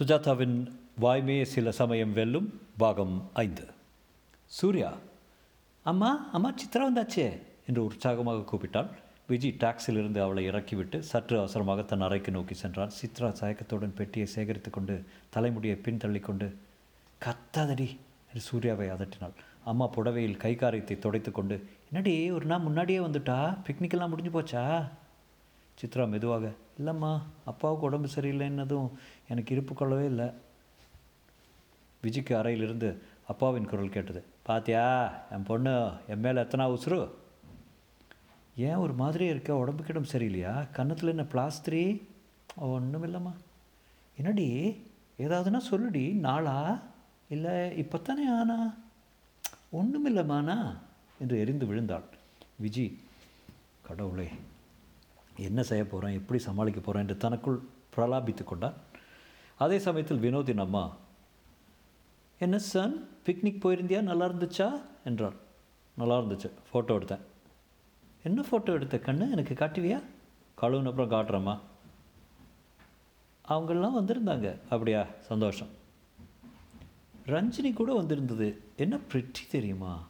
சுஜாதாவின் வாய்மே சில சமயம் வெல்லும் பாகம் ஐந்து. சூர்யா அம்மா அம்மா சித்ரா வந்தாச்சே? என்று உற்சாகமாக கூப்பிட்டாள். விஜி டாக்ஸிலிருந்து அவளை இறக்கிவிட்டு சற்று அவசரமாக தன் அறைக்கு நோக்கி சென்றான் சித்ரா சாயக்கத்துடன் பெட்டியை சேகரித்து கொண்டு தலைமுடியை பின் தள்ளிக்கொண்டு கத்தாதடி என்று சூர்யாவை அதட்டினாள். அம்மா புடவையில் கை காரியத்தை துடைத்து கொண்டு என்னடி ஒரு நாள் முன்னாடியே வந்துட்டா? பிக்னிக்கெல்லாம் முடிஞ்சு போச்சா? சித்ரா மெதுவாக இல்லைம்மா அப்பாவுக்கு உடம்பு சரியில்லைன்னதும் எனக்கு இருப்பு கொள்ளவே இல்லை. விஜிக்கு அறையிலிருந்து அப்பாவின் குரல் கேட்டது. பாத்தியா என் பொண்ணு என் மேலே எத்தனா உசுரு ஏன் ஒரு மாதிரி இருக்க? உடம்புக்கிடம் சரியில்லையா? கன்னத்தில் என்ன பிளாஸ்திரி? ஒன்றும் இல்லைம்மா. என்னடி? ஏதாவதுன்னா சொல்லுடி. நாளா? இல்லை இப்போத்தானே ஆனா? ஒன்றும் இல்லைம்மாண்ணா என்று எரிந்து விழுந்தாள். விஜி கடவுளே. என்ன செய்ய போகிறேன் எப்படி சமாளிக்க போகிறேன் என்று தனக்குள் பிரலாபித்து கொண்டான். அதே சமயத்தில் வினோதின் அம்மா என்ன சன் பிக்னிக் போயிருந்தியா? நல்லா இருந்துச்சா? என்றார் நல்லா இருந்துச்சு. ஃபோட்டோ எடுத்தேன். என்ன ஃபோட்டோ எடுத்த கண்ணு? எனக்கு காட்டுவியா? கழுவுன அப்புறம் காட்டுறேம்மா. அவங்கெல்லாம் வந்திருந்தாங்க. அப்படியா? சந்தோஷம். ரஞ்சினி கூட வந்திருந்தது. என்ன பிரிட்டி தெரியுமா?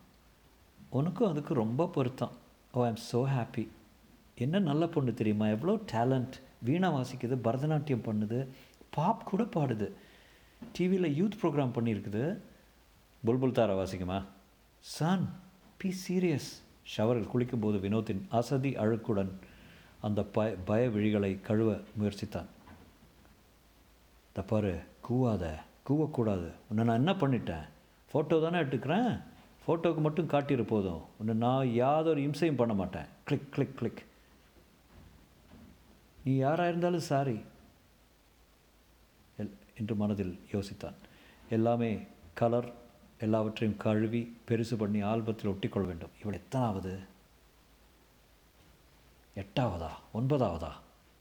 உனக்கும் அதுக்கு ரொம்ப பொருத்தம். ஓ ஐம் ஸோ ஹாப்பி என்ன நல்ல பொண்ணு தெரியுமா? எவ்வளோ டேலண்ட் வீணா வாசிக்குது பரதநாட்டியம் பண்ணுது பாப் கூட பாடுது. டிவியில் யூத் ப்ரோக்ராம் பண்ணியிருக்குது. புல்புல் தாரா வாசிக்குமா? சான் பி சீரியஸ் ஷவரில் குளிக்கும்போது வினோத்தின் அசதி அழுக்குடன் அந்த பய பய விழிகளை கழுவ முயற்சித்தான். தப்பாரு கூவாத கூவக்கூடாது. உன்னை நான் என்ன பண்ணிட்டேன்? ஃபோட்டோ தானே எடுத்துக்கிறேன்? ஃபோட்டோவுக்கு மட்டும் காட்டிட போதும். உன்னை நான் யாதொரு இம்சையும் பண்ண மாட்டேன். கிளிக் கிளிக் கிளிக் நீ யாராக இருந்தாலும் சாரி. எல் என்று மனதில் யோசித்தான். எல்லாமே கலர் எல்லாவற்றையும் கழுவி பெருசு பண்ணி ஆல்பத்தில் ஒட்டிக்கொள்ள வேண்டும். இவள் எத்தனாவது? எட்டாவதா? ஒன்பதாவதா?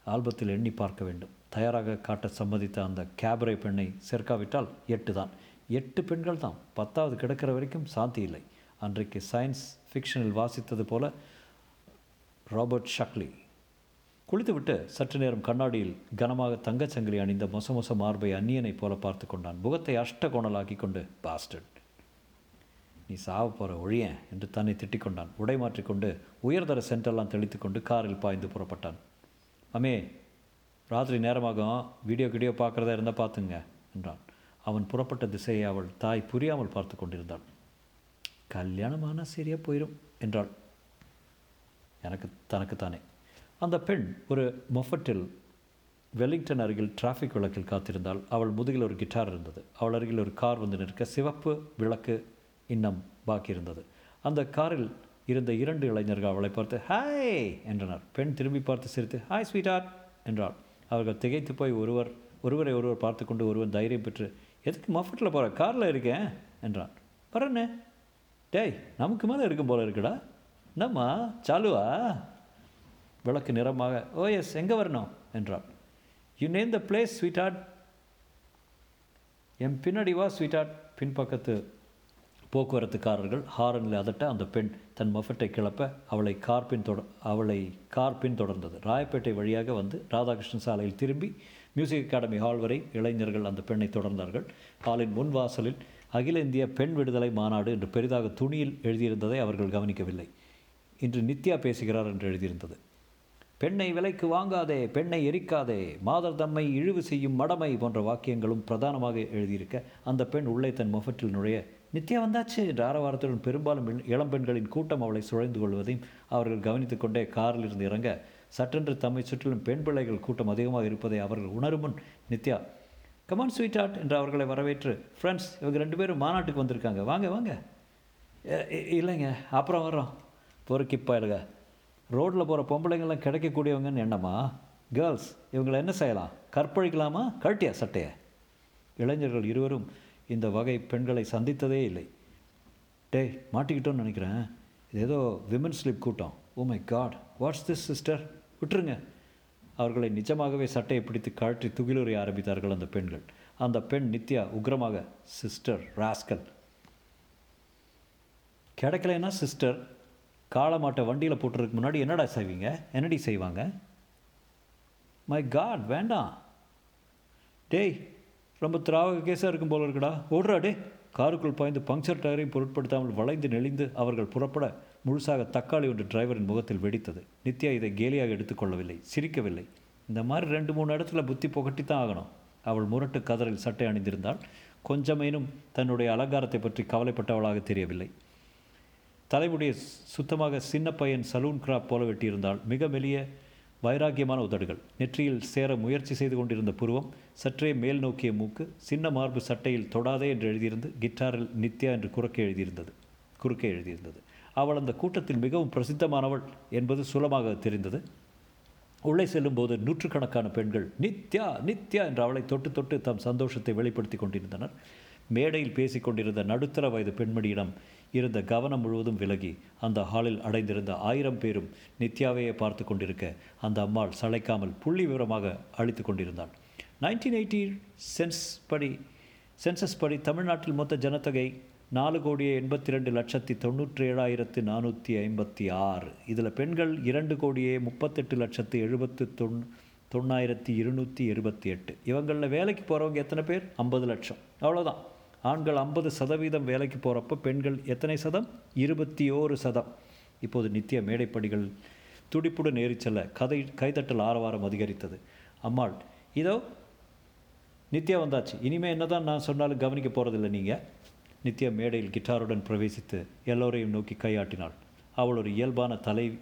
ஆல்பத்தில் எண்ணி பார்க்க வேண்டும். தயாராக காட்ட சம்மதித்த அந்த கேபரை பெண்ணை சேர்க்காவிட்டால் எட்டு தான் எட்டு பெண்கள் தான் பத்தாவது கிடக்கிற வரைக்கும் சாந்தி இல்லை. அன்றைக்கு சயின்ஸ் ஃபிக்ஷனில் வாசித்தது போல ராபர்ட் ஷக்லி குளித்துவிட்டு சற்று நேரம் கண்ணாடியில் கனமாக தங்கச்சங்கிலி அணிந்த மொச மொச மார்பை அந்நியனைப் போல பார்த்து கொண்டான். முகத்தை அஷ்டகோணலாக்கி கொண்டு பாஸ்டட் நீ சாவ போகிற ஒழியன் என்று தன்னை திட்டிக் கொண்டான். உடை மாற்றிக்கொண்டு உயர்தர சென்டெல்லாம் தெளித்து கொண்டு காரில் பாய்ந்து புறப்பட்டான். அமே ராத்திரி நேரமாகும். வீடியோ கிடியோ பார்க்குறதா இருந்தால் பார்த்துங்க என்றான். அவன் புறப்பட்ட திசையை அவள் தாய் புரியாமல் பார்த்து கொண்டிருந்தாள். கல்யாணமான சரியாக போயிடும் என்றாள். எனக்கு தனக்குத்தானே. அந்த பெண் ஒரு மொஃபட்டில் வெல்லிங்டன் அருகில் டிராஃபிக் விளக்கில் காத்திருந்தாள் அவள் முதுகில் ஒரு கிட்டார் இருந்தது. அவள் அருகில் ஒரு கார் வந்து நிற்க சிவப்பு விளக்கு இன்னம் பாக்கி இருந்தது. அந்த காரில் இருந்த இரண்டு இளைஞர்கள் அவளை பார்த்து ஹாய் என்றனர். பெண் திரும்பி பார்த்து சிரித்து ஹாய் ஸ்வீட்டார் என்றாள். அவர்கள் திகைத்து போய் ஒருவர் ஒருவரை ஒருவர் பார்த்து கொண்டு ஒருவன் தைரியம் பெற்று எதுக்கு மஃபட்டில் போகிற காரில் இருக்கேன்! என்றான். வரண்ணே டேய் நமக்கு மேலே இருக்கும் போல இருக்குடா. என்னம்மா சாலுவா? விளக்கு நிறமாக ஓ எஸ் எங்கே வரணும்? என்றாள் you name the place sweetheart என் பின்னாடி வா ஸ்வீட்டார்ட் பின்பக்கத்து போக்குவரத்துக்காரர்கள் ஹாரனில் அதட்ட அந்த பெண் தன் மஃபட்டை கிளப்ப அவளை கார் பின் தொட அவளை கார் பின் தொடர்ந்தது. ராயப்பேட்டை வழியாக வந்து ராதாகிருஷ்ணன் சாலையில் திரும்பி மியூசிக் அகாடமி ஹால் வரை இளைஞர்கள் அந்த பெண்ணை தொடர்ந்தார்கள். ஹாலின் முன் வாசலில் அகில இந்திய பெண் விடுதலை மாநாடு என்று பெரிதாக துணியில் எழுதியிருந்ததை அவர்கள் கவனிக்கவில்லை. இன்று நித்யா பேசுகிறார் என்று எழுதியிருந்தது. பெண்ணை விலைக்கு வாங்காதே பெண்ணை எரிக்காதே மாதர் தம்மை இழிவு செய்யும் மடமை போன்ற வாக்கியங்களும் பிரதானமாக எழுதியிருக்க அந்த பெண் உள்ளே தன் முகற்றில் நுழைய நித்யா வந்தாச்சு என்ற ஆரவாரத்துடன் பெரும்பாலும் இளம்பெண்களின் கூட்டம் அவளை சுழைந்து கொள்வதையும் அவர்கள் கவனித்துக் கொண்டே காரில் இருந்து இறங்க சட்டென்று தம்மை சுற்றிலும் பெண் பிள்ளைகள் கூட்டம் அதிகமாக இருப்பதை அவர்கள் உணரும் முன் நித்யா கமான் ஸ்வீட் ஆர்ட் என்று அவர்களை வரவேற்று ஃப்ரெண்ட்ஸ் இவங்க ரெண்டு பேரும் மாநாட்டுக்கு வந்திருக்காங்க வாங்க வாங்க. இல்லைங்க அப்புறம் வர்றோம். பொறுக்கிப்பாயிலுங்க ரோட்டில் போகிற பொம்பளைங்கள்லாம் கிடைக்கக்கூடியவங்கன்னு எண்ணமா? கேர்ள்ஸ் இவங்களை என்ன செய்யலாம்? கற்பழிக்கலாமா? கழட்டியா சட்டையை? இளைஞர்கள் இருவரும் இந்த வகை பெண்களை சந்தித்ததே இல்லை. டேய் மாட்டிக்கிட்டோன்னு நினைக்கிறேன். இது ஏதோ விமன் ஸ்லிப் கூட்டம். ஓ my god what's this sister விட்டுருங்க. அவர்களை நிஜமாகவே சட்டையை பிடித்து கழற்றி துகிலுரை ஆரம்பித்தார்கள் அந்த பெண்கள். அந்த பெண் நித்யா உக்ரமாக சிஸ்டர் ராஸ்கல் கிடைக்கலைன்னா சிஸ்டர் காளை மாட்டை வண்டியில் போட்டுறதுக்கு முன்னாடி என்னடா செய்வீங்க? என்னடி செய்வாங்க? மை காட் வேண்டாம். டேய் ரொம்ப திராவக கேஸாக இருக்கும் போல இருக்குடா. ஓடுறா டே காருக்குள் பாய்ந்து பங்க்சர் டயரையும் பொருட்படுத்தாமல் வளைந்து நெளிந்து அவர்கள் புறப்பட முழுசாக தக்காளி ஒன்று டிரைவரின் முகத்தில் வெடித்தது. நித்யா இதை கேலியாக எடுத்துக்கொள்ளவில்லை சிரிக்கவில்லை. இந்த மாதிரி ரெண்டு மூணு இடத்துல புத்தி புகட்டி தான் ஆகணும். அவள் முரட்டு கதறில் சட்டை அணிந்திருந்தால் கொஞ்சமேனும் தன்னுடைய அலங்காரத்தை பற்றி கவலைப்பட்டவளாக தெரியவில்லை. தலைமுடியை சுத்தமாக சின்ன பையன் சலூன் கிராப் போல வெட்டியிருந்தால் மிக மெலிய வைராக்கியமான உதடுகள். நெற்றியில் சேர முயற்சி செய்து கொண்டிருந்த புருவம் சற்றே மேல் நோக்கிய மூக்கு சின்ன மார்பு சட்டையில் தொடாதே என்று எழுதியிருந்து கிட்டாரில் நித்யா என்று குறுக்கே எழுதியிருந்தது. குறுக்கே எழுதியிருந்தது. அவள் அந்த கூட்டத்தில் மிகவும் பிரசித்தமானவள் என்பது சுலமாக தெரிந்தது. உள்ளே செல்லும்போது நூற்றுக்கணக்கான பெண்கள் நித்யா நித்யா என்று அவளை தொட்டு தொட்டு தம் சந்தோஷத்தை வெளிப்படுத்தி கொண்டிருந்தனர். மேடையில் பேசிக் கொண்டிருந்த நடுத்தர வயது பெண்மணியிடம் இருந்த கவனம் முழுவதும் விலகி அந்த ஹாலில் அடைந்திருந்த ஆயிரம் பேரும் நித்யாவையே பார்த்து கொண்டிருக்க அந்த அம்மாள் சளைக்காமல் புள்ளி விவரமாக அளித்து கொண்டிருந்தாள். நைன்டீன் எயிட்டி சென்ஸ் படி சென்சஸ் படி தமிழ்நாட்டில் மொத்த ஜனத்தொகை நாலு கோடியே எண்பத்தி ரெண்டு லட்சத்தி தொண்ணூற்றி ஏழாயிரத்து நானூற்றி ஐம்பத்தி ஆறு. இதில் பெண்கள் இரண்டு கோடியே முப்பத்தெட்டு லட்சத்து எழுபத்து தொண் தொண்ணாயிரத்தி இருநூற்றி இருபத்தி எட்டு. இவங்களில் வேலைக்கு போகிறவங்க எத்தனை பேர்? ஐம்பது லட்சம். அவ்வளோதான் ஆண்கள் ஐம்பது சதவீதம் வேலைக்கு போகிறப்ப பெண்கள் எத்தனை சதம்? இருபத்தி ஓரு சதம். இப்போது நித்திய மேடைப்படிகள் துடிப்புடன் ஏறிச் செல்ல கதை கைதட்டல் ஆரவாரம் அதிகரித்தது. அம்மாள் இதோ நித்யா வந்தாச்சு. இனிமேல் என்னதான் நான் சொன்னாலும் கவனிக்க போகிறதில்ல நீங்கள் நித்யா மேடையில் கிட்டாருடன் பிரவேசித்து எல்லோரையும் நோக்கி கையாட்டினாள். அவள் ஒரு இயல்பான தலை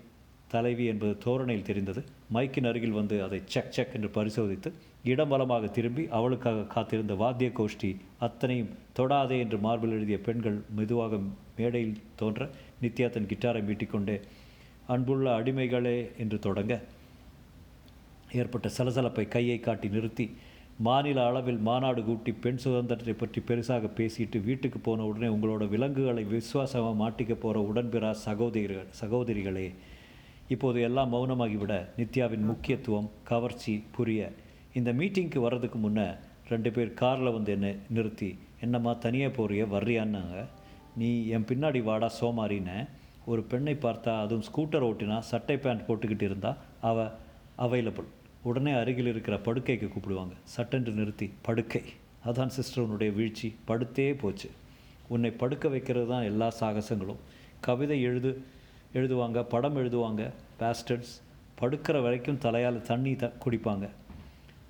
தலைவி என்பது தோரணையில் தெரிந்தது. மைக்கின் அருகில் வந்து அதை செக் செக் என்று பரிசோதித்து இடம்பலமாக திரும்பி அவளுக்காக காத்திருந்த வாத்திய கோஷ்டி அத்தனையும் தொடாதே என்று மார்பில் எழுதிய பெண்கள் மெதுவாக மேடையில் தோன்ற நித்யா தன் கிட்டாரை மீட்டிக்கொண்டே அன்புள்ள அடிமைகளே என்று தொடங்க ஏற்பட்ட சலசலப்பை கையை காட்டி நிறுத்தி மாநில அளவில் மாநாடு கூட்டி பெண் சுதந்திரத்தை பற்றி பெருசாக பேசிட்டு வீட்டுக்கு போன உடனே உங்களோட விலங்குகளை விசுவாசமாக மாட்டிக்க போகிற உடன்பிறா சகோதரிகள் சகோதரிகளே. இப்போது எல்லாம் மௌனமாகிவிட நித்யாவின் முக்கியத்துவம் கவர்ச்சி புரிய. இந்த மீட்டிங்க்கு வர்றதுக்கு முன்னே ரெண்டு பேர் காரில் வந்து என்னை நிறுத்தி என்னம்மா தனியாக போறிய? வர்றியான்னாங்க. நீ என் பின்னாடி வாடா சோமாரின்னு. ஒரு பெண்ணை பார்த்தா அதுவும் ஸ்கூட்டர் ஓட்டினா சட்டை பேண்ட் போட்டுக்கிட்டு இருந்தா அவ அவைலபிள் உடனே அருகில் இருக்கிற படுக்கைக்கு கூப்பிடுவாங்க. சட்டென்று நிறுத்தி படுக்கை. அதான் சிஸ்டர் உன்னுடைய வீழ்ச்சி. படுத்தே போச்சு. உன்னை படுக்க வைக்கிறது தான் எல்லா சாகசங்களும். கவிதை எழுது எழுதுவாங்க படம் எழுதுவாங்க பேஸ்டர்ஸ் படுக்கிற வரைக்கும் தலையால் தண்ணி த குடிப்பாங்க.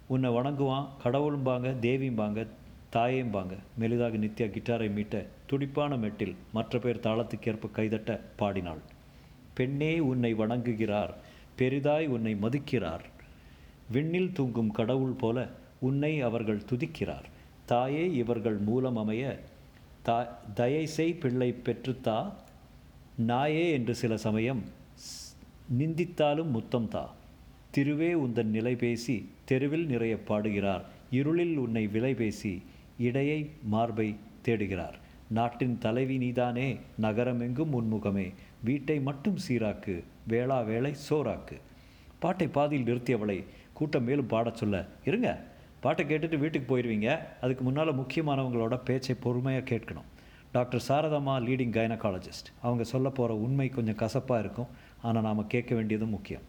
உன்னை வணங்குவான் கடவுளும்பாங்க தேவியும்பாங்க தாயேம்பாங்க மெலிதாக நித்யா கிட்டாரை மீட்ட துடிப்பான மெட்டில் மற்ற பேர் தாளத்துக்கேற்ப கைதட்ட பாடினாள். பெண்ணே உன்னை வணங்குகிறார். பெரிதாய் உன்னை மதிக்கிறார். விண்ணில் தூங்கும் கடவுள் போல உன்னை அவர்கள் துதிக்கிறார். தாயே இவர்கள் மூலம் அமைய தா தயை செய் பிள்ளை பெற்றுத்தா நாயே என்று சில சமயம் ஸ்- நிந்தித்தாலும் முத்தம் தா திருவே உந்தன் நிலை பேசி தெருவில் நிறைய பாடுகிறார். இருளில் உன்னை விலை பேசி இடையை மார்பை தேடுகிறார். நாட்டின் தலைவி நீதானே நகரமெங்கும் உன்முகமே வீட்டை மட்டும் சீராக்கு வேளா வேளை சோறாக்கு. பாட்டை பாதியில் நிறுத்தியவளை கூட்டம் மேலும் பாடச் சொல்ல இருங்க பாட்டை கேட்டுட்டு வீட்டுக்கு போயிடுவீங்க அதுக்கு முன்னால் முக்கியமானவங்களோட பேச்சை பொறுமையாக கேட்கணும். Doctor Sarathamma leading gynaecologist. அவங்க சொல்ல போகிற உண்மை கொஞ்சம் கசப்பாக இருக்கும். ஆனால் நாம் கேட்க வேண்டியதும் முக்கியம்.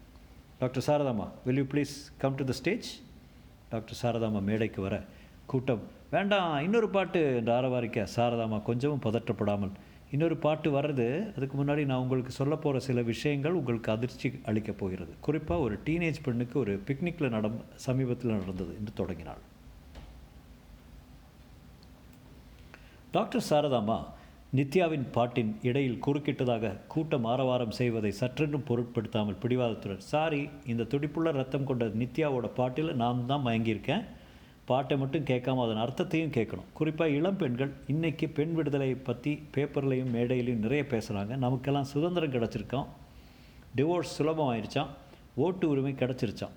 Doctor Saradhamma will you please come to the stage doctor Saradhamma மேடைக்கு வர கூட்டம். வேண்டாம் இன்னொரு பாட்டு என்று ஆரவாரிக்க சாரதாம்மா கொஞ்சமும் பதற்றப்படாமல். இன்னொரு பாட்டு வர்றது அதுக்கு முன்னாடி நான் உங்களுக்கு சொல்ல போகிற சில விஷயங்கள் உங்களுக்கு அதிர்ச்சி அளிக்கப் போகிறது. குறிப்பாக ஒரு டீனேஜ் பெண்ணுக்கு ஒரு பிக்னிக்கில் நடம் சமீபத்தில் நடந்தது என்று தொடங்கினாள். டாக்டர் சாரதாமா நித்யாவின் பாட்டின் இடையில் குறுக்கிட்டதாக கூட்டம் ஆரவாரம் செய்வதை சற்றென்றும் பொருட்படுத்தாமல் பிடிவாதத்துடன் சாரி இந்த துடிப்புள்ள ரத்தம் கொண்ட நித்யாவோட பாட்டில் நான் தான் மயங்கியிருக்கேன். பாட்டை மட்டும் கேட்காம அதன் அர்த்தத்தையும் கேட்கணும். குறிப்பாக இளம் பெண்கள் இன்றைக்கி பெண் விடுதலை பற்றி பேப்பர்லேயும் மேடையிலையும் நிறைய பேசுகிறாங்க நமக்கெல்லாம் சுதந்திரம் கிடச்சிருக்கோம். டிவோர்ஸ் சுலபமாயிருச்சான் ஓட்டு உரிமை கிடச்சிருச்சான்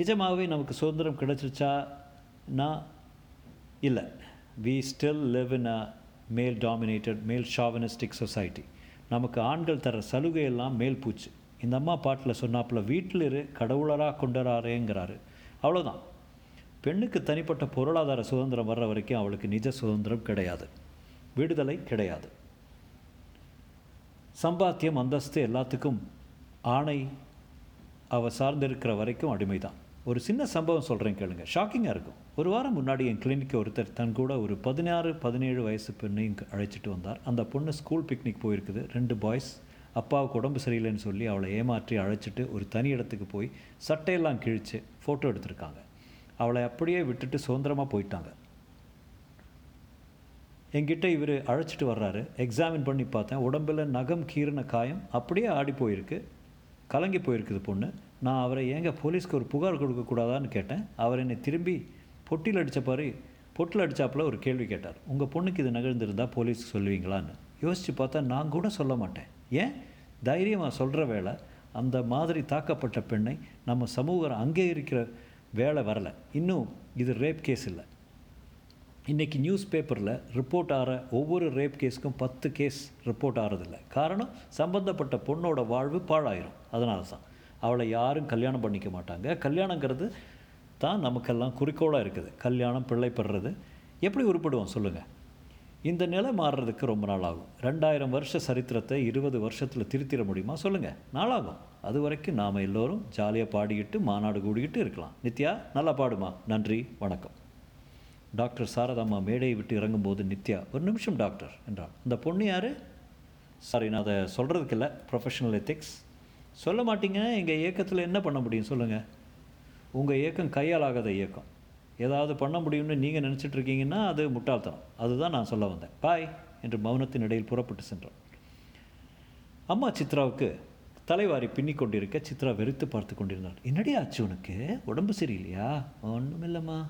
நிஜமாகவே நமக்கு சுதந்திரம் கிடச்சிருச்சானா? இல்லை. We still live in a male dominated male chauvinistic society நமக்கு ஆண்கள் தர சலுகையெல்லாம் மேல் பூச்சு. இந்த அம்மா பாட்டில் சொன்னாப்புல வீட்டில் இரு கடவுளராக கொண்டராரேங்கிறாரு அவ்வளோதான் பெண்ணுக்கு தனிப்பட்ட பொருளாதார சுதந்திரம் வர்ற வரைக்கும் அவளுக்கு நிஜ சுதந்திரம் கிடையாது. விடுதலை கிடையாது. சம்பாத்தியம் அந்தஸ்து எல்லாத்துக்கும் ஆணை அவ சார்ந்திருக்கிற வரைக்கும் அடிமைதான். ஒரு சின்ன சம்பவம் சொல்கிறேன் கேளுங்க. ஷாக்கிங்காக இருக்கும். ஒரு வாரம் முன்னாடி என் கிளினிக்கு ஒருத்தர் தன் கூட ஒரு பதினாறு பதினேழு வயசு பெண்ணையும் அழைச்சிட்டு வந்தார். அந்த பொண்ணு ஸ்கூல் பிக்னிக் போயிருக்குது. ரெண்டு பாய்ஸ் அப்பாவுக்கு உடம்பு சரியில்லைன்னு சொல்லி அவளை ஏமாற்றி அழைச்சிட்டு ஒரு தனி இடத்துக்கு போய் சட்டையெல்லாம் கிழித்து ஃபோட்டோ எடுத்திருக்காங்க. அவளை அப்படியே விட்டுட்டு சுதந்திரமாக போயிட்டாங்க. என்கிட்ட இவர் அழைச்சிட்டு வர்றாரு. எக்ஸாமின் பண்ணி பார்த்தேன். உடம்பில் நகம் கீறின காயம் அப்படியே ஆடி போயிருக்கு. கலங்கி போயிருக்குது பொண்ணு. நான் அவரை ஏங்க போலீஸ்க்கு ஒரு புகார் கொடுக்கக்கூடாதான்னு கேட்டேன். அவர் என்னை திரும்பி பொட்டியில் அடித்த பாரு பொட்டில் அடித்தாப்புல ஒரு கேள்வி கேட்டார். உங்கள் பொண்ணுக்கு இது நிகழ்ந்திருந்தால் போலீஸ்க்கு சொல்லுவீங்களான்னு? யோசித்து பார்த்தா நான் கூட சொல்ல மாட்டேன். ஏன்? தைரியமாக சொல்கிற வேலை அந்த மாதிரி தாக்கப்பட்ட பெண்ணை நம்ம சமூகம் அங்கீகரிக்கிற வேலை வரலை. இன்னும் இது ரேப் கேஸ் இல்லை. இன்றைக்கி நியூஸ் பேப்பரில் ரிப்போர்ட் ஆகிற ஒவ்வொரு ரேப் கேஸுக்கும் பத்து கேஸ் ரிப்போர்ட் ஆகிறதில்ல காரணம் சம்பந்தப்பட்ட பொண்ணோட வாழ்வு பாழாயிரும். அதனால தான் அவளை யாரும் கல்யாணம் பண்ணிக்க மாட்டாங்க. கல்யாணங்கிறது தான் நமக்கெல்லாம் குறிக்கோளாக இருக்குது. கல்யாணம் பிள்ளை பெறுறது. எப்படி உருப்படுவோம்? சொல்லுங்கள் இந்த நிலை மாறுறதுக்கு ரொம்ப நாள் ஆகும். ரெண்டாயிரம் வருஷ சரித்திரத்தை இருபது வருஷத்தில் திருத்திட முடியுமா? சொல்லுங்கள் நாளாகும். அது வரைக்கும் நாம் எல்லோரும் ஜாலியாக பாடிக்கிட்டு மாநாடு கூடிக்கிட்டு இருக்கலாம். நித்யா நல்லா பாடுமா? நன்றி வணக்கம். டாக்டர் சாரதாம்மா மேடையை விட்டு இறங்கும்போது நித்யா ஒரு நிமிஷம் டாக்டர் என்றான் அந்த பொண்ணு யார்? சாரி நான் அதை சொல்கிறதுக்கு இல்லை. ப்ரொஃபஷனல் எத்திக்ஸ் சொல்ல மாட்டீங்க எங்கள் இயக்கத்தில் என்ன பண்ண முடியும் சொல்லுங்கள் உங்கள் இயக்கம் கையால் ஆகாத இயக்கம். ஏதாவது பண்ண முடியும்னு நீங்கள் நினச்சிட்டு இருக்கீங்கன்னா அது முட்டாள்தனம். அதுதான் நான் சொல்ல வந்தேன். பாய் என்று மௌனத்தின் இடையில் புறப்பட்டு சென்றான். அம்மா சித்ராவுக்கு தலைவாரி பின்னி கொண்டிருக்க சித்ரா வெறுத்து பார்த்து கொண்டிருந்தாள். என்னடி ஆச்சு உனக்கு? உடம்பு சரியில்லையா? ஒன்றும் இல்லைம்மா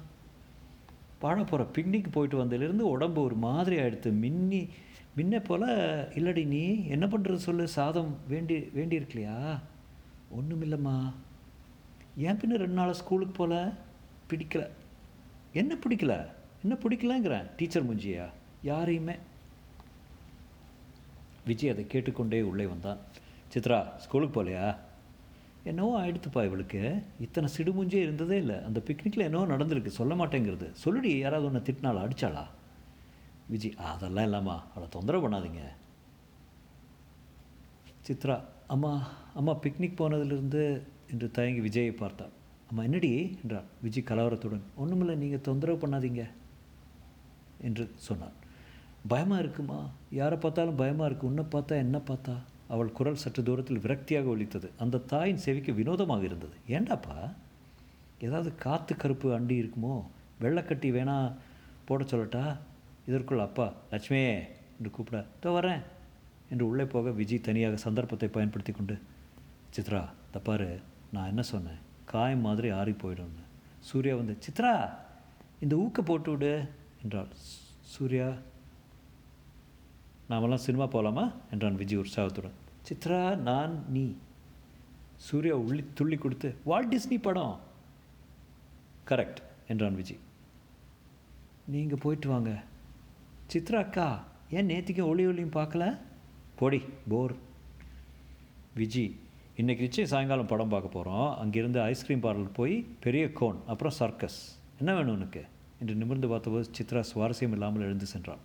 பாட போகிற பிக்னிக் போயிட்டு வந்ததுலேருந்து உடம்பு ஒரு மாதிரி ஆகிடுத்து மின்னி முன்ன போல் இல்லடி நீ என்ன பண்ணுறது சொல்லு? சாதம் வேண்டி வேண்டியிருக்கலையா? ஒன்றும் இல்லைம்மா ஏன் பின்ன ரெண்டு நாள் ஸ்கூலுக்கு போகல பிடிக்கல. என்ன பிடிக்கல? என்ன பிடிக்கலங்கிறேன் டீச்சர் முஞ்சியா? யாரையுமே. விஜய் அதை கேட்டுக்கொண்டே உள்ளே வந்தான். சித்ரா ஸ்கூலுக்கு போகலையா என்னவோ ஆயிடுத்துப்பா இவளுக்கு. இத்தனை சிடுமுஞ்சே இருந்ததே இல்லை. அந்த பிக்னிக்கில் என்னவோ நடந்திருக்கு. சொல்ல மாட்டேங்கிறது. சொல்லுடி யாராவது ஒன்று திட்டினாளா அடித்தாளா விஜய் அதெல்லாம் இல்லாமா அவளை தொந்தரவு பண்ணாதீங்க. சித்ரா அம்மா அம்மா பிக்னிக் போனதிலிருந்து என்று தயங்கி விஜயை பார்த்தாள். அம்மா என்னடி? என்றாள். விஜய் கலவரத்துடன் ஒன்றுமில்லை நீங்கள் தொந்தரவு பண்ணாதீங்க என்று சொன்னான் பயமாக இருக்குமா? யாரை பார்த்தாலும் பயமாக இருக்குது உன்னை பார்த்தா என்ன பார்த்தா? அவள் குரல் சற்று தூரத்தில் விரக்தியாக ஒழித்தது அந்த தாயின் செவிக்கு வினோதமாக இருந்தது. ஏண்டாப்பா? ஏதாவது காற்று கருப்பு அண்டி இருக்குமோ? வெள்ளைக்கட்டி வேணா போட சொல்லட்டா? இதற்குள் அப்பா லட்சுமியே என்று கூப்பிட தோ வரேன் என்று உள்ளே போக விஜய் தனியாக சந்தர்ப்பத்தை பயன்படுத்தி கொண்டு சித்ரா தப்பாரு நான் என்ன சொன்னேன்? காயம் மாதிரி ஆறி போயிடும்னு. சூர்யா வந்து சித்ரா இந்த ஊக்க போட்டு விடு என்றாள். சூர்யா நாமெல்லாம் சினிமா போகலாமா என்றான் விஜய் உற்சாகத்துடன். சித்ரா நான் நீ. சூர்யா உள்ளி துள்ளி கொடுத்து வால்ட் டிஸ்னி படம். கரெக்ட் என்றான் விஜய் நீங்கள் போயிட்டு வாங்க. சித்ரா அக்கா ஏன் நேத்திக்கும் ஒளி ஒளியும் பார்க்கல? போடி போர். விஜி இன்றைக்கி நிச்சயம் சாயங்காலம் படம் பார்க்க போகிறோம் அங்கேருந்து ஐஸ்கிரீம் பார்லர் போய் பெரிய கோன் அப்புறம் சர்க்கஸ் என்ன வேணும் உனக்கு? என்று நிமிர்ந்து பார்த்தபோது சித்ரா சுவாரஸ்யம் இல்லாமல் எழுந்து சென்றான்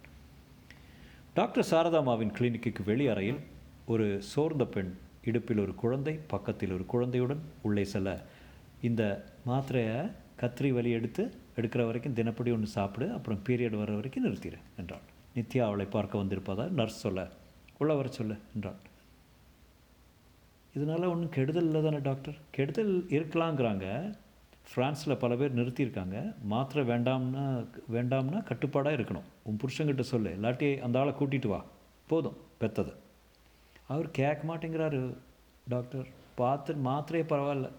டாக்டர் சாரதாமாவின் கிளினிக்கு வெளி அறையில் ஒரு சோர்ந்த பெண் இடுப்பில் ஒரு குழந்தை பக்கத்தில் ஒரு குழந்தையுடன் உள்ளே செல்ல இந்த மாத்திரையை கத்திரி வலி எடுத்து எடுக்கிற வரைக்கும் தினப்படி ஒன்று சாப்பிடு அப்புறம் பீரியட் வர வரைக்கும் நிறுத்திடு என்றாள். நித்யா அவளை பார்க்க வந்திருப்பதா நர்ஸ் சொல்ல உள்ள வர சொல்லு என்றாள். இதனால் ஒன்றும் கெடுதல் இல்லை தானே டாக்டர் கெடுதல் இருக்கலாங்கிறாங்க. ஃப்ரான்ஸில் பல பேர் நிறுத்தியிருக்காங்க. மாத்திரை வேண்டாம்னா வேண்டாம்னா கட்டுப்பாடாக இருக்கணும். உன் புருஷங்கிட்ட சொல்லு இல்லாட்டி அந்த ஆளை கூட்டிகிட்டு வா. போதும் பெத்தது. அவர் கேட்க மாட்டேங்கிறாரு டாக்டர் பார்த்து மாத்திரையே பரவாயில்ல.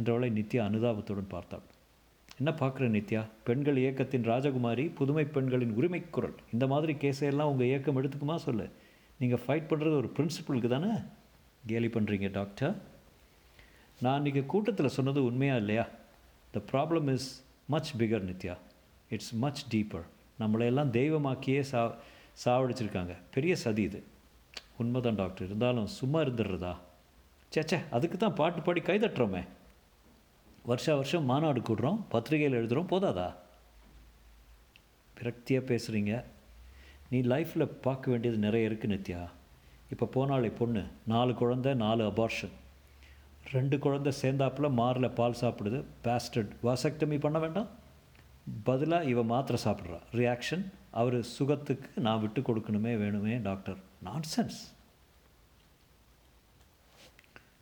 என்றவளை நித்யா அனுதாபத்துடன் பார்த்தாள். என்ன பார்க்குற நித்யா? பெண்கள் இயக்கத்தின் ராஜகுமாரி புதுமை பெண்களின் உரிமை குரல். இந்த மாதிரி கேஸையெல்லாம் உங்கள் இயக்கம் எடுத்துக்குமா சொல்லு. நீங்கள் ஃபைட் பண்ணுறது ஒரு பிரின்சிபலுக்கு தானே? கேலி பண்ணுறீங்க டாக்டர் நான் இன்றைக்கி கூட்டத்தில் சொன்னது உண்மையாக இல்லையா? The problem is much bigger Nithya. It's much deeper நம்மளையெல்லாம் தெய்வமாக்கியே சா சாவடிச்சிருக்காங்க. பெரிய சதி இது. உண்மைதான் டாக்டர் இருந்தாலும் சும்மா இருந்துடுறதா? சேச்சே அதுக்கு தான் பாட்டு பாடி கைதட்டுறோமே. வருஷா வருஷம் மாநாடு கூடுறோம் பத்திரிகையில் எழுதுகிறோம் போதாதா? விரக்தியாக பேசுகிறீங்க நீ லைஃப்பில் பார்க்க வேண்டியது நிறைய இருக்குது நித்யா. இப்போ போனாலே பொண்ணு நாலு குழந்த நாலு அபார்ஷன் ரெண்டு குழந்த சேர்ந்தாப்புல மாரில் பால் சாப்பிடுது பேஸ்டட் வாசக்டமி பண்ண வேண்டாம். பதிலாக இவ மாத்திரை சாப்பிட்றா. ரியாக்ஷன் அவர் சுகத்துக்கு நான் விட்டு கொடுக்கணுமே வேணுமே டாக்டர் நான்சென்ஸ்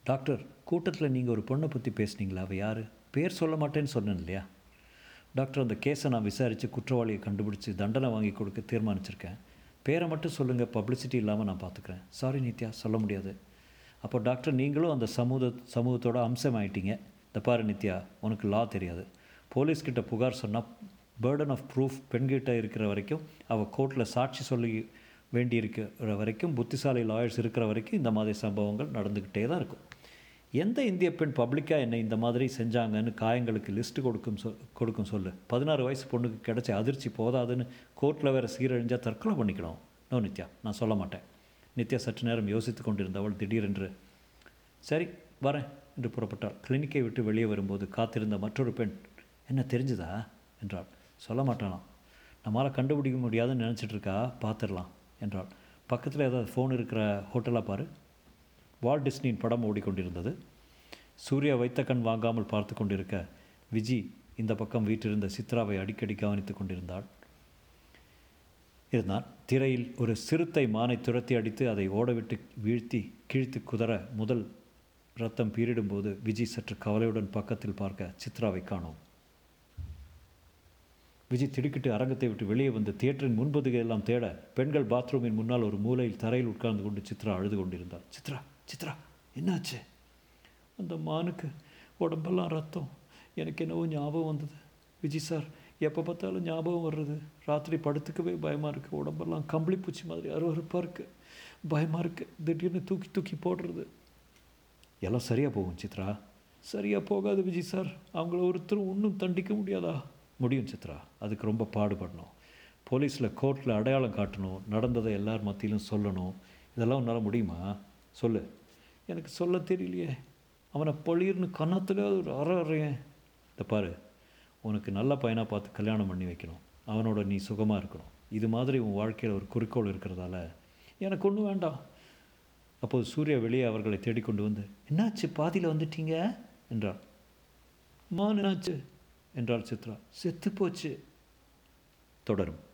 டாக்டர் கூட்டத்தில் நீங்கள் ஒரு பொண்ணை பற்றி பேசுனீங்களா? அவள் யார்? பேர் சொல்ல மாட்டேன்னு சொன்னேன் இல்லையா? டாக்டர் அந்த கேஸை நான் விசாரித்து குற்றவாளியை கண்டுபிடிச்சி தண்டனை வாங்கி கொடுக்க தீர்மானிச்சிருக்கேன். பேரை மட்டும் சொல்லுங்கள் பப்ளிசிட்டி இல்லாமல் நான் பார்த்துக்கிறேன் சாரி நித்யா சொல்ல முடியாது. அப்போ டாக்டர் நீங்களும் அந்த சமூக சமூகத்தோட அம்சம் ஆயிட்டீங்க இந்த பாரு நித்யா உனக்கு லா தெரியாது. போலீஸ்கிட்ட புகார் சொன்னால் பேர்டன் ஆஃப் ப்ரூஃப் பெண்கிட்ட இருக்கிற வரைக்கும் அவள் கோர்ட்டில் சாட்சி சொல்லி வேண்டி இருக்கிற வரைக்கும் புத்திசாலி லாயர்ஸ் இருக்கிற வரைக்கும் இந்த மாதிரி சம்பவங்கள் நடந்துக்கிட்டே தான் இருக்கும். எந்த இந்திய பெண் பப்ளிக்காக என்னை இந்த மாதிரி செஞ்சாங்கன்னு காயங்களுக்கு லிஸ்ட்டு கொடுக்கும் சொ கொடுக்கும் சொல்லு. பதினாறு வயசு பொண்ணுக்கு கிடைச்ச அதிர்ச்சி போதாதுன்னு கோர்ட்டில் வேறு சீரழிஞ்சால் தற்கொலை பண்ணிக்கணும். நோ நித்யா நான் சொல்ல மாட்டேன். நித்யா சற்று நேரம் யோசித்து கொண்டிருந்தவள் திடீரென்று சரி வரேன் என்று புறப்பட்டாள். கிளினிக்கை விட்டு வெளியே வரும்போது காத்திருந்த மற்றொரு பெண் என்ன தெரிஞ்சுதா? என்றாள். சொல்ல மாட்டானாம் நம்மளால் கண்டுபிடிக்க முடியாதுன்னு நினச்சிட்டு இருக்கா? பார்த்துடலாம் என்றாள். பக்கத்தில் ஏதாவது ஃபோன் இருக்கிற ஹோட்டலாக பாரு. வால் டிஸ்னியின் படம் ஓடிக்கொண்டிருந்தது. சூர்யா வைத்த கண் வாங்காமல் பார்த்து கொண்டிருக்க விஜி இந்த பக்கம் வீட்டிருந்த சித்ராவை அடிக்கடி கவனித்து கொண்டிருந்தாள். இருந்தான் திரையில் ஒரு சிறுத்தை மானை துரத்தி அடித்து அதை ஓடவிட்டு வீழ்த்தி கிழித்து குதற முதல் ரத்தம் பீரிடும்போது விஜி சற்று கவலையுடன் பக்கத்தில் பார்க்க சித்ராவை காணோம். விஜி திடுக்கிட்டு அரங்கத்தை விட்டு வெளியே வந்து தியேட்டரின் முன்பதுகையெல்லாம் தேட பெண்கள் பாத்ரூமின் முன்னால் ஒரு மூலையில் தரையில் உட்கார்ந்து கொண்டு சித்ரா அழுது கொண்டிருந்தாள். சித்ரா! சித்ரா என்னாச்சு? அந்த மானுக்கு உடம்பெல்லாம் ரத்தம். எனக்கு என்னவோ ஞாபகம் வந்தது. விஜய் சார் எப்போ பார்த்தாலும் ஞாபகம் வர்றது ராத்திரி படுத்துக்கவே பயமாக இருக்குது உடம்பெல்லாம் கம்பளி பூச்சி மாதிரி அருவறுப்பாக இருக்குது பயமாக இருக்குது திடீர்னு தூக்கி தூக்கி போடுறது எல்லாம் சரியாக போகும் சித்ரா? சரியாக போகாது விஜய் சார். அவங்கள ஒருத்தரும் ஒன்றும் தண்டிக்க முடியாதா? முடியும் சித்ரா. அதுக்கு ரொம்ப பாடுபடணும். போலீஸில் கோர்ட்டில் அடையாளம் காட்டணும். நடந்ததை எல்லார் மத்தியிலும் சொல்லணும். இதெல்லாம் உன்னால் முடியுமா? சொல்லு. எனக்கு சொல்ல தெரியலையே. அவனை பளிர்னு கன்னத்தில் ஒரு அற அறையேன் இந்த பாரு உனக்கு நல்ல பையனாக பார்த்து கல்யாணம் பண்ணி வைக்கணும். அவனோட நீ சுகமாக இருக்கணும். இது மாதிரி உன் வாழ்க்கையில் ஒரு குறிக்கோள் இருக்கிறதால எனக்கு ஒன்றும் வேண்டாம். அப்போது சூர்யா வெளியே அவர்களை தேடிக்கொண்டு வந்து என்னாச்சு பாதியில் வந்துட்டீங்க? என்றாள். மான் என்னாச்சு? என்றாள் சித்ரா. செத்து போச்சு. தொடரும்.